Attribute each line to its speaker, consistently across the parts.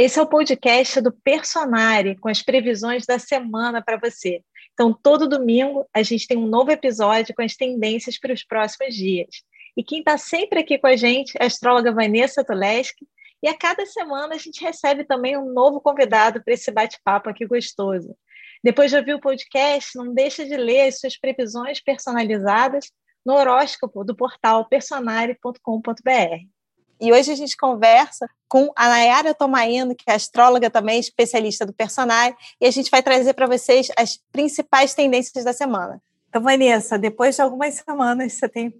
Speaker 1: Esse é o podcast do Personare, com as previsões da semana para você. Então, todo domingo, a gente tem um novo episódio com as tendências para os próximos dias. E quem está sempre aqui com a gente é a astróloga Vanessa Tuleski. E a cada semana a gente recebe também um novo convidado para esse bate-papo aqui gostoso. Depois de ouvir o podcast, não deixa de ler as suas previsões personalizadas no horóscopo do portal personare.com.br. E hoje a gente conversa com a Nayara Tomaino, que é astróloga também, especialista do personagem, e a gente vai trazer para vocês as principais tendências da semana. Então, Vanessa, depois de algumas semanas, você tem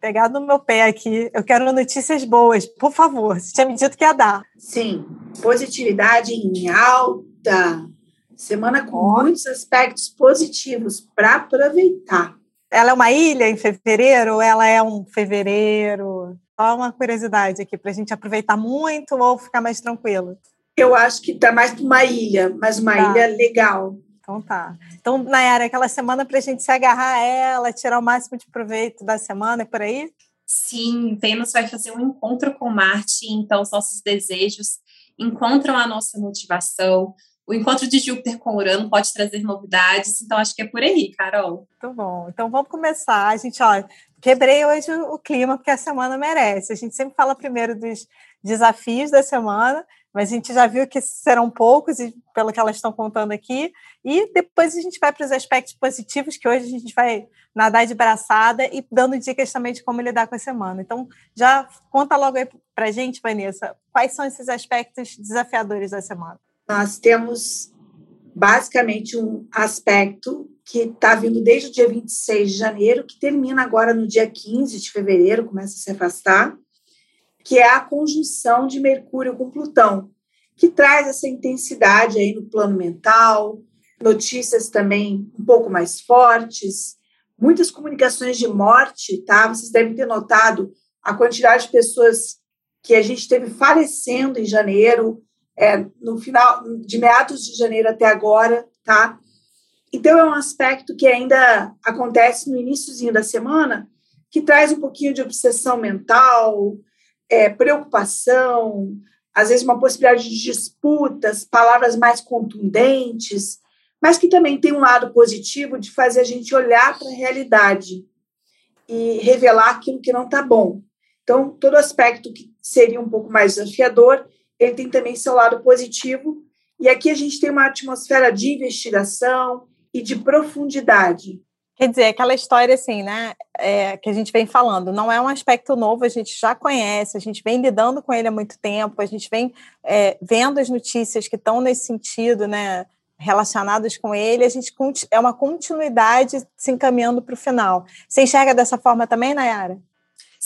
Speaker 1: pegado no meu pé aqui. Eu quero notícias boas, por favor. Você tinha me dito que ia dar.
Speaker 2: Sim, positividade em alta. Semana com oh. muitos aspectos positivos para aproveitar.
Speaker 1: Ela é uma ilha em fevereiro ou ela é um fevereiro? Só uma curiosidade aqui, para a gente aproveitar muito ou ficar mais tranquilo?
Speaker 2: Eu acho que está mais para uma ilha, mas uma tá. ilha legal.
Speaker 1: Então tá. Então, Nayara, aquela semana para a gente se agarrar a ela, tirar o máximo de proveito da semana, é por aí?
Speaker 3: Sim, Vênus vai fazer um encontro com Marte, então os nossos desejos encontram a nossa motivação. O encontro de Júpiter com Urano pode trazer novidades, então acho que é por aí, Carol.
Speaker 1: Muito bom. Então vamos começar. A gente, ó, quebrei hoje o clima, porque a semana merece. A gente sempre fala primeiro dos desafios da semana, mas a gente já viu que serão poucos, pelo que elas estão contando aqui, e depois a gente vai para os aspectos positivos, que hoje a gente vai nadar de braçada e dando dicas também de como lidar com a semana. Então, já conta logo aí para a gente, Vanessa, quais são esses aspectos desafiadores da semana?
Speaker 2: Nós temos basicamente um aspecto que está vindo desde o dia 26 de janeiro, que termina agora no dia 15 de fevereiro, começa a se afastar, que é a conjunção de Mercúrio com Plutão, que traz essa intensidade aí no plano mental, notícias também um pouco mais fortes, muitas comunicações de morte, tá? Vocês devem ter notado a quantidade de pessoas que a gente teve falecendo em janeiro, é, no final de meados de janeiro até agora, tá? Então é um aspecto que ainda acontece no iníciozinho da semana, que traz um pouquinho de obsessão mental, é, preocupação, às vezes uma possibilidade de disputas, palavras mais contundentes, mas que também tem um lado positivo de fazer a gente olhar para a realidade e revelar aquilo que não está bom. Então, todo aspecto que seria um pouco mais desafiador, ele tem também seu lado positivo. E aqui a gente tem uma atmosfera de investigação e de profundidade.
Speaker 1: Quer dizer, aquela história assim, né, é, que a gente vem falando, não é um aspecto novo, a gente já conhece, a gente vem lidando com ele há muito tempo, a gente vem é, vendo as notícias que estão nesse sentido, né, relacionadas com ele, a gente é uma continuidade se encaminhando para o final. Você enxerga dessa forma também, Nayara?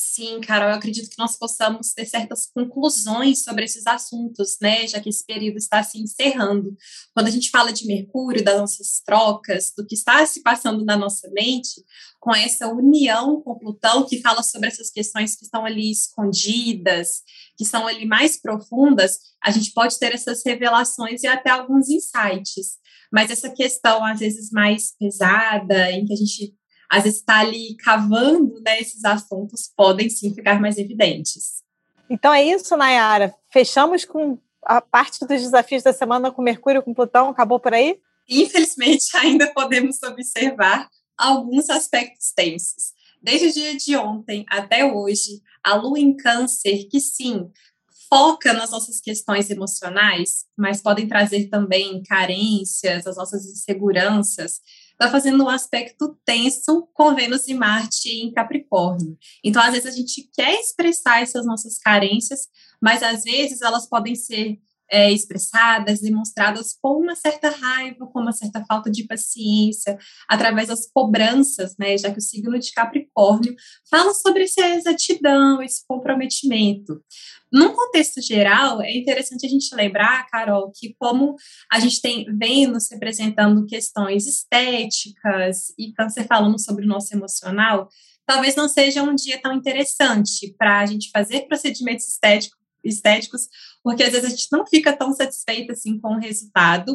Speaker 3: Sim, Carol, eu acredito que nós possamos ter certas conclusões sobre esses assuntos, né, já que esse período está se encerrando. Quando a gente fala de Mercúrio, das nossas trocas, do que está se passando na nossa mente, com essa união com Plutão, que fala sobre essas questões que estão ali escondidas, que são ali mais profundas, a gente pode ter essas revelações e até alguns insights. Mas essa questão, às vezes, mais pesada, em que a gente às vezes está ali cavando, né, esses assuntos podem sim ficar mais evidentes.
Speaker 1: Então é isso, Nayara. Fechamos com a parte dos desafios da semana com Mercúrio, com Plutão, acabou por aí?
Speaker 3: Infelizmente, ainda podemos observar alguns aspectos tensos. Desde o dia de ontem até hoje, a Lua em Câncer, que sim, foca nas nossas questões emocionais, mas podem trazer também carências, as nossas inseguranças, está fazendo um aspecto tenso com Vênus e Marte em Capricórnio. Então, às vezes, a gente quer expressar essas nossas carências, mas às vezes elas podem ser é, expressadas, demonstradas com uma certa raiva, com uma certa falta de paciência, através das cobranças, né? Já que o signo de Capricórnio fala sobre essa exatidão, esse comprometimento. Num contexto geral, é interessante a gente lembrar, Carol, que como a gente tem Vênus representando questões estéticas e Câncer falando sobre o nosso emocional, talvez não seja um dia tão interessante para a gente fazer procedimentos estéticos, estéticos, porque às vezes a gente não fica tão satisfeita assim com o resultado.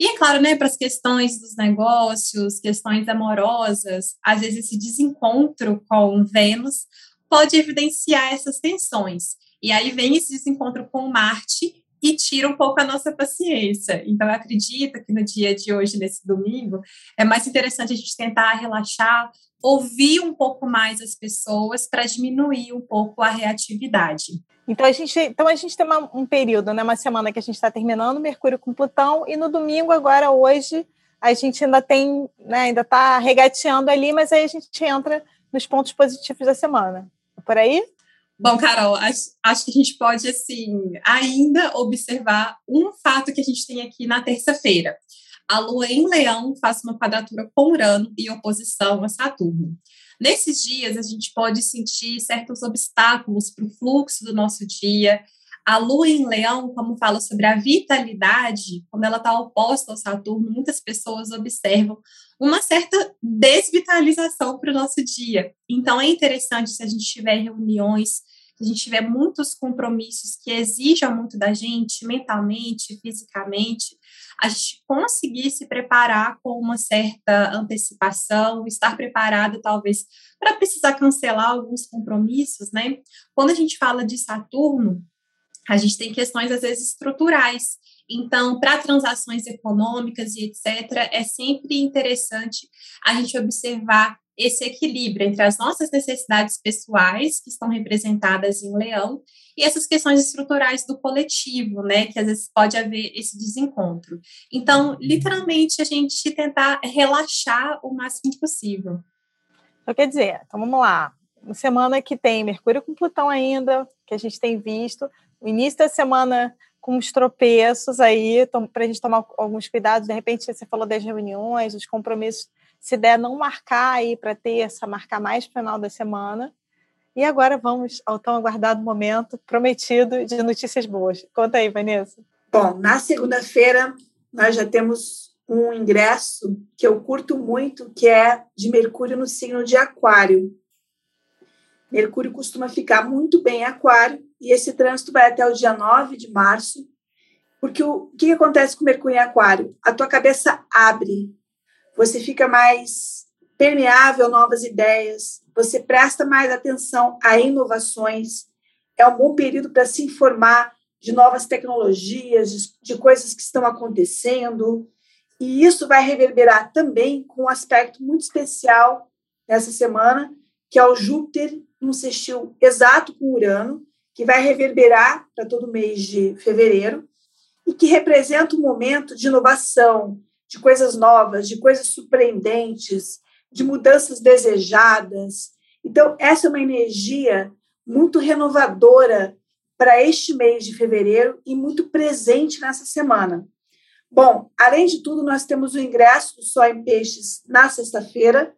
Speaker 3: E é claro, né, para as questões dos negócios, questões amorosas, às vezes esse desencontro com Vênus pode evidenciar essas tensões. E aí vem esse desencontro com Marte e tira um pouco a nossa paciência. Então, eu acredito que no dia de hoje, nesse domingo, é mais interessante a gente tentar relaxar, ouvir um pouco mais as pessoas para diminuir um pouco a reatividade.
Speaker 1: Então a gente, então a gente tem uma, um período, né, uma semana que a gente está terminando Mercúrio com Plutão e no domingo agora hoje a gente ainda tem, né, ainda está regateando ali, mas aí a gente entra nos pontos positivos da semana. É por aí?
Speaker 3: Bom, Carol, acho, acho que a gente pode, assim, ainda observar um fato que a gente tem aqui na terça-feira. A Lua em Leão faz uma quadratura com Urano e oposição a Saturno. Nesses dias, a gente pode sentir certos obstáculos para o fluxo do nosso dia. A Lua em Leão, como fala sobre a vitalidade, quando ela está oposta ao Saturno, muitas pessoas observam uma certa desvitalização para o nosso dia. Então, é interessante se a gente tiver reuniões se a gente tiver muitos compromissos que exijam muito da gente, mentalmente, fisicamente, a gente conseguir se preparar com uma certa antecipação, estar preparado, talvez, para precisar cancelar alguns compromissos, né? Quando a gente fala de Saturno, a gente tem questões, às vezes, estruturais. Então, para transações econômicas e etc., é sempre interessante a gente observar esse equilíbrio entre as nossas necessidades pessoais, que estão representadas em leão, e essas questões estruturais do coletivo, né, que às vezes pode haver esse desencontro. Então, literalmente, a gente tentar relaxar o máximo possível.
Speaker 1: Então, quer dizer, então vamos lá, uma semana que tem Mercúrio com Plutão ainda, que a gente tem visto, o início da semana com os tropeços aí, para a gente tomar alguns cuidados, de repente você falou das reuniões, dos compromissos se der, não marcar aí para terça, marcar mais final da semana. E agora vamos ao tão aguardado momento prometido de notícias boas. Conta aí, Vanessa.
Speaker 2: Bom, na segunda-feira nós já temos um ingresso que eu curto muito, que é de Mercúrio no signo de Aquário. Mercúrio costuma ficar muito bem em Aquário e esse trânsito vai até o dia 9 de março, porque o, o que acontece com Mercúrio em Aquário? A tua cabeça abre, você fica mais permeável a novas ideias, você presta mais atenção a inovações. É um bom período para se informar de novas tecnologias, de, de coisas que estão acontecendo. E isso vai reverberar também com um aspecto muito especial nessa semana, que é o Júpiter num sextil exato com Urano, que vai reverberar para todo mês de fevereiro e que representa um momento de inovação, de coisas novas, de coisas surpreendentes, de mudanças desejadas. Então, essa é uma energia muito renovadora para este mês de fevereiro e muito presente nessa semana. Bom, além de tudo, nós temos o ingresso do Sol em Peixes na sexta-feira.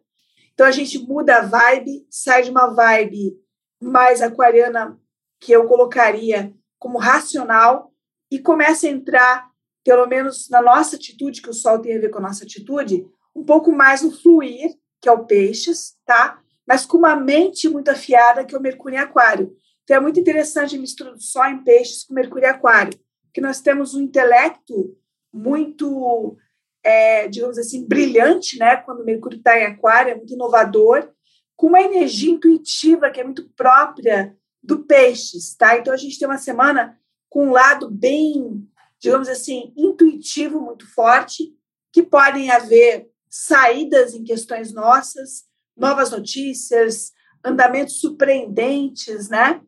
Speaker 2: Então, a gente muda a vibe, sai de uma vibe mais aquariana, que eu colocaria como racional, e começa a entrar pelo menos na nossa atitude, que o sol tem a ver com a nossa atitude, um pouco mais no fluir, que é o peixes, tá? Mas com uma mente muito afiada, que é o Mercúrio em Aquário. Então é muito interessante a mistura do Sol em peixes com Mercúrio em Aquário, que nós temos um intelecto muito, é, digamos assim, brilhante, né? Quando o Mercúrio está em Aquário, é muito inovador, com uma energia intuitiva que é muito própria do peixes, tá? Então a gente tem uma semana com um lado bem digamos assim, intuitivo muito forte, que podem haver saídas em questões nossas, novas notícias, andamentos surpreendentes, né?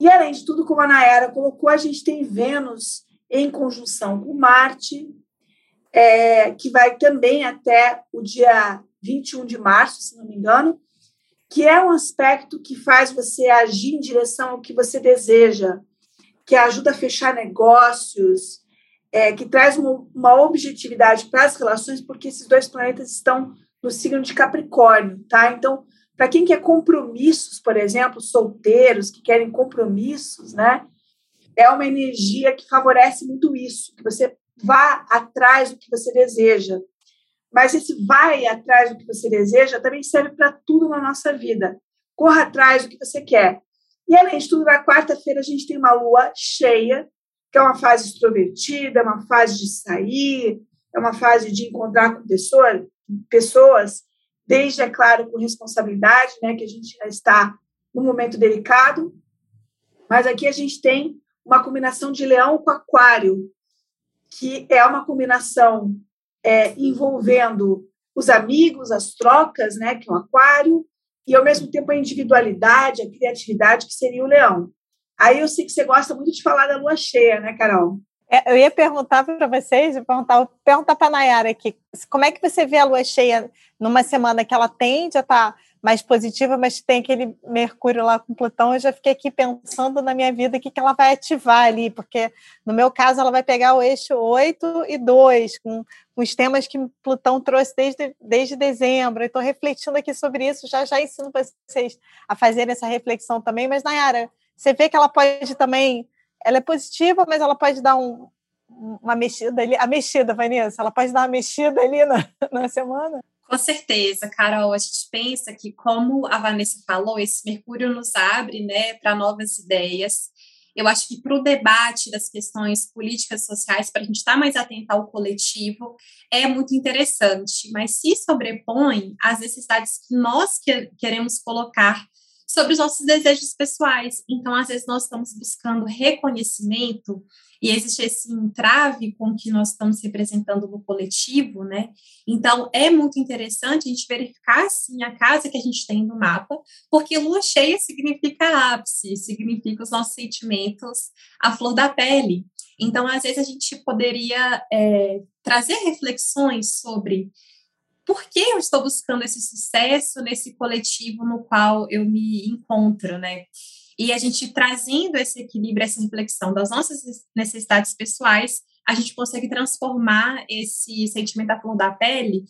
Speaker 2: E além de tudo, como a Nayara colocou, a gente tem Vênus em conjunção com Marte, é, que vai também até o dia 21 de março, se não me engano, que é um aspecto que faz você agir em direção ao que você deseja, que ajuda a fechar negócios, é, que traz uma, uma objetividade para as relações, porque esses dois planetas estão no signo de Capricórnio, tá? Então, para quem quer compromissos, por exemplo, solteiros que querem compromissos, né? É uma energia que favorece muito isso, que você vá atrás do que você deseja. Mas esse vai atrás do que você deseja também serve para tudo na nossa vida. Corra atrás do que você quer. E além de tudo, na quarta-feira a gente tem uma lua cheia que é uma fase extrovertida, é uma fase de sair, é uma fase de encontrar com pessoas, pessoas desde, é claro, com responsabilidade, né, que a gente já está num momento delicado, mas aqui a gente tem uma combinação de leão com aquário, que é uma combinação é, envolvendo os amigos, as trocas, né, que é o aquário, e ao mesmo tempo a individualidade, a criatividade, que seria o leão. Aí eu sei que você gosta muito de falar da lua cheia, né, Carol?
Speaker 1: É, eu ia perguntar para vocês, perguntar, perguntar para a Nayara aqui, como é que você vê a lua cheia numa semana que ela tende a estar tá mais positiva, mas tem aquele Mercúrio lá com Plutão, eu já fiquei aqui pensando na minha vida o que, que ela vai ativar ali, porque no meu caso ela vai pegar o eixo 8 e 2, com, com os temas que Plutão trouxe desde, desde dezembro. Estou refletindo aqui sobre isso, já já ensino vocês a fazerem essa reflexão também, mas Nayara, você vê que ela pode também, ela é positiva, mas ela pode dar um, uma mexida ali, a mexida, Vanessa, ela pode dar uma mexida ali na, na semana?
Speaker 3: Com certeza, Carol, a gente pensa que, como a Vanessa falou, esse Mercúrio nos abre né, para novas ideias. Eu acho que para o debate das questões políticas sociais, para a gente estar tá mais atento ao coletivo, é muito interessante, mas se sobrepõe às necessidades que nós que queremos colocar sobre os nossos desejos pessoais. Então, às vezes, nós estamos buscando reconhecimento e existe esse entrave com que nós estamos representando no coletivo, né? Então, é muito interessante a gente verificar, sim, a casa que a gente tem no mapa, porque lua cheia significa ápice, significa os nossos sentimentos à flor da pele. Então, às vezes, a gente poderia é, trazer reflexões sobre por que eu estou buscando esse sucesso nesse coletivo no qual eu me encontro, né? E a gente trazendo esse equilíbrio, essa reflexão das nossas necessidades pessoais, a gente consegue transformar esse sentimento da flor da pele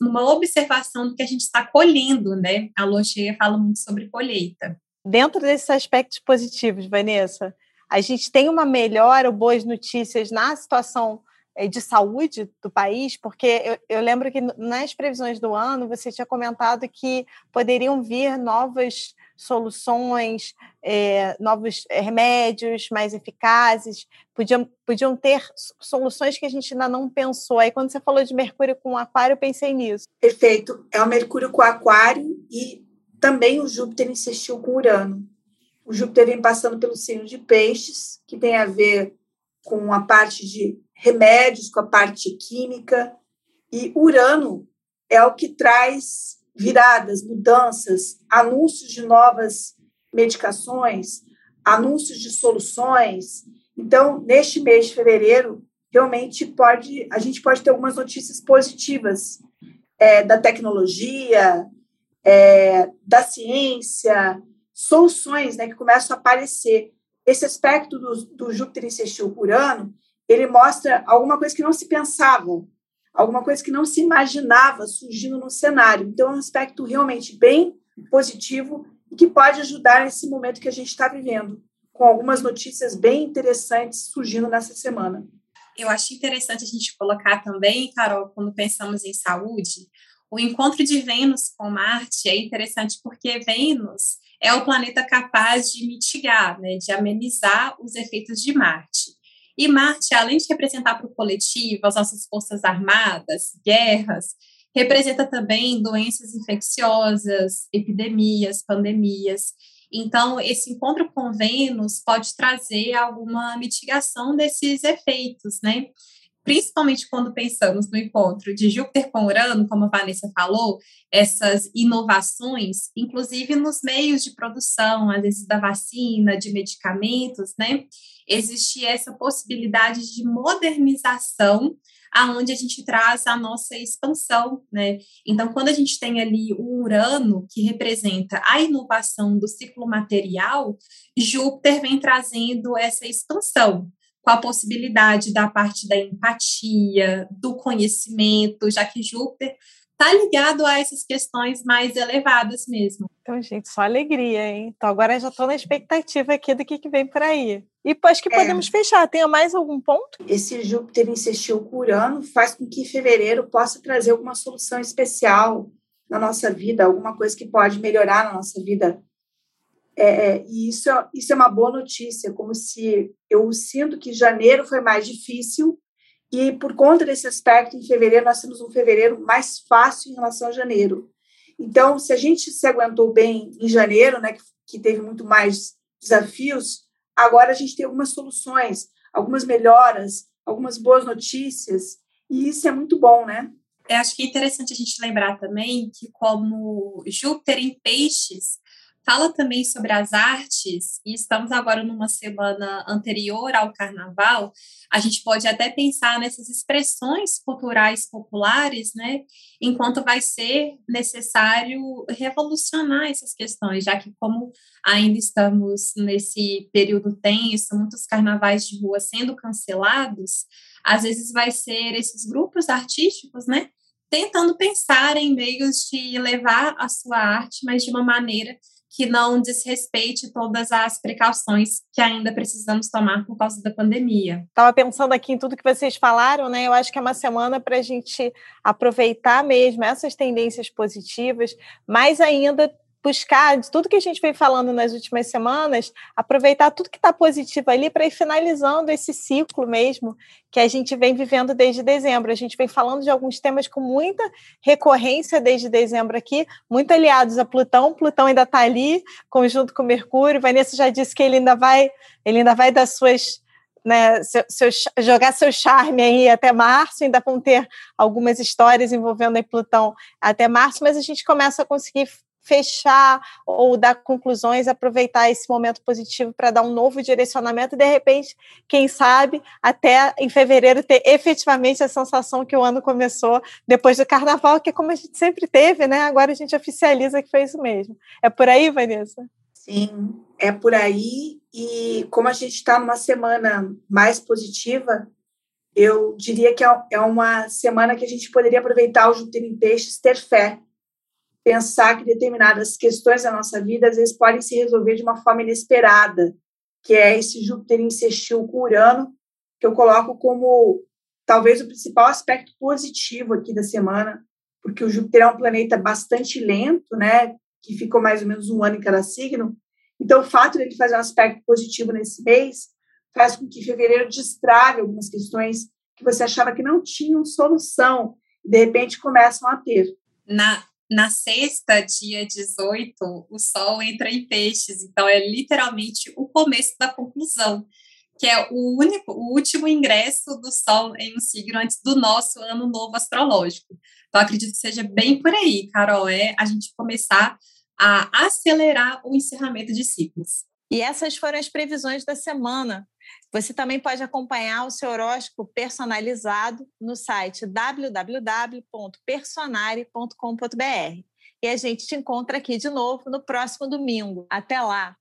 Speaker 3: numa observação do que a gente está colhendo, né? A lua cheia fala muito sobre colheita.
Speaker 1: Dentro desses aspectos positivos, Vanessa, a gente tem uma melhora boas notícias na situação de saúde do país, porque eu, eu, lembro que nas previsões do ano você tinha comentado que poderiam vir novas soluções, é, novos remédios mais eficazes, podiam, podiam ter soluções que a gente ainda não pensou. Aí, quando você falou de Mercúrio com Aquário, eu pensei nisso.
Speaker 2: Perfeito. É o Mercúrio com Aquário e também o Júpiter insistiu com Urano. O Júpiter vem passando pelo signo de Peixes, que tem a ver com a parte de remédios, com a parte química, e Urano é o que traz viradas, mudanças, anúncios de novas medicações, anúncios de soluções. Então, neste mês de fevereiro, realmente pode, a gente pode ter algumas notícias positivas é, da tecnologia, é, da ciência, soluções né, que começam a aparecer. Esse aspecto do, do Júpiter em sextil por ano, ele mostra alguma coisa que não se pensava, alguma coisa que não se imaginava surgindo no cenário. Então, é um aspecto realmente bem positivo e que pode ajudar nesse momento que a gente está vivendo, com algumas notícias bem interessantes surgindo nessa semana.
Speaker 3: Eu acho interessante a gente colocar também, Carol, quando pensamos em saúde, o encontro de Vênus com Marte é interessante porque Vênus é o planeta capaz de mitigar, né, de amenizar os efeitos de Marte. E Marte, além de representar para o coletivo as nossas forças armadas, guerras, representa também doenças infecciosas, epidemias, pandemias. Então, esse encontro com Vênus pode trazer alguma mitigação desses efeitos, né? Principalmente quando pensamos no encontro de Júpiter com Urano, como a Vanessa falou, essas inovações, inclusive nos meios de produção, às vezes da vacina, de medicamentos, né? Existe essa possibilidade de modernização aonde a gente traz a nossa expansão, né? Então, quando a gente tem ali o Urano, que representa a inovação do ciclo material, Júpiter vem trazendo essa expansão, com a possibilidade da parte da empatia, do conhecimento, já que Júpiter está ligado a essas questões mais elevadas mesmo.
Speaker 1: Então, gente, só alegria, hein? Então, agora já estou na expectativa aqui do que, que vem por aí. E depois que é. podemos fechar, tem mais algum ponto?
Speaker 2: Esse Júpiter insistiu com Urano faz com que fevereiro possa trazer alguma solução especial na nossa vida, alguma coisa que pode melhorar na nossa vida. É, é e isso, é, isso é uma boa notícia, como se eu sinto que janeiro foi mais difícil e por conta desse aspecto, em fevereiro, nós temos um fevereiro mais fácil em relação a janeiro. Então, se a gente se aguentou bem em janeiro, né, que, que teve muito mais desafios, agora a gente tem algumas soluções, algumas melhoras, algumas boas notícias, e isso é muito bom, né?
Speaker 3: Eu acho que é interessante a gente lembrar também que, como Júpiter em Peixes, fala também sobre as artes, e estamos agora numa semana anterior ao carnaval, a gente pode até pensar nessas expressões culturais populares, né? Enquanto vai ser necessário revolucionar essas questões, já que, como ainda estamos nesse período tenso, muitos carnavais de rua sendo cancelados, às vezes vai ser esses grupos artísticos, né? Tentando pensar em meios de levar a sua arte, mas de uma maneira que não desrespeite todas as precauções que ainda precisamos tomar por causa da pandemia.
Speaker 1: Estava pensando aqui em tudo que vocês falaram, né? Eu acho que é uma semana para a gente aproveitar mesmo essas tendências positivas, mais ainda buscar de tudo que a gente vem falando nas últimas semanas, aproveitar tudo que está positivo ali para ir finalizando esse ciclo mesmo que a gente vem vivendo desde dezembro. A gente vem falando de alguns temas com muita recorrência desde dezembro aqui, muito aliados a Plutão. Plutão ainda está ali, conjunto com Mercúrio. Vanessa já disse que ele ainda vai, ele ainda vai dar suas né, seu, seu, jogar seu charme aí até março, ainda vão ter algumas histórias envolvendo Plutão até março, mas a gente começa a conseguir fechar ou dar conclusões, aproveitar esse momento positivo para dar um novo direcionamento e, de repente, quem sabe, até em fevereiro ter efetivamente a sensação que o ano começou depois do carnaval, que é como a gente sempre teve, né? Agora a gente oficializa que foi isso mesmo. É por aí, Vanessa?
Speaker 2: Sim, é por aí. E como a gente está numa semana mais positiva, eu diria que é, é uma semana que a gente poderia aproveitar o Júpiter em Peixes, ter fé pensar que determinadas questões da nossa vida às vezes podem se resolver de uma forma inesperada, que é esse Júpiter insistiu com Urano, que eu coloco como talvez o principal aspecto positivo aqui da semana, porque o Júpiter é um planeta bastante lento, né, que ficou mais ou menos um ano em cada signo. Então, o fato dele fazer um aspecto positivo nesse mês faz com que fevereiro destrave algumas questões que você achava que não tinham solução, de repente começam a ter.
Speaker 3: Na na sexta, dia 18, o Sol entra em peixes, então é literalmente o começo da conclusão, que é o único, o último ingresso do Sol em um signo antes do nosso ano novo astrológico. Então, acredito que seja bem por aí, Carol, é a gente começar a acelerar o encerramento de ciclos.
Speaker 1: E essas foram as previsões da semana. Você também pode acompanhar o seu horóscopo personalizado no site www.personare.com.br. E a gente te encontra aqui de novo no próximo domingo. Até lá!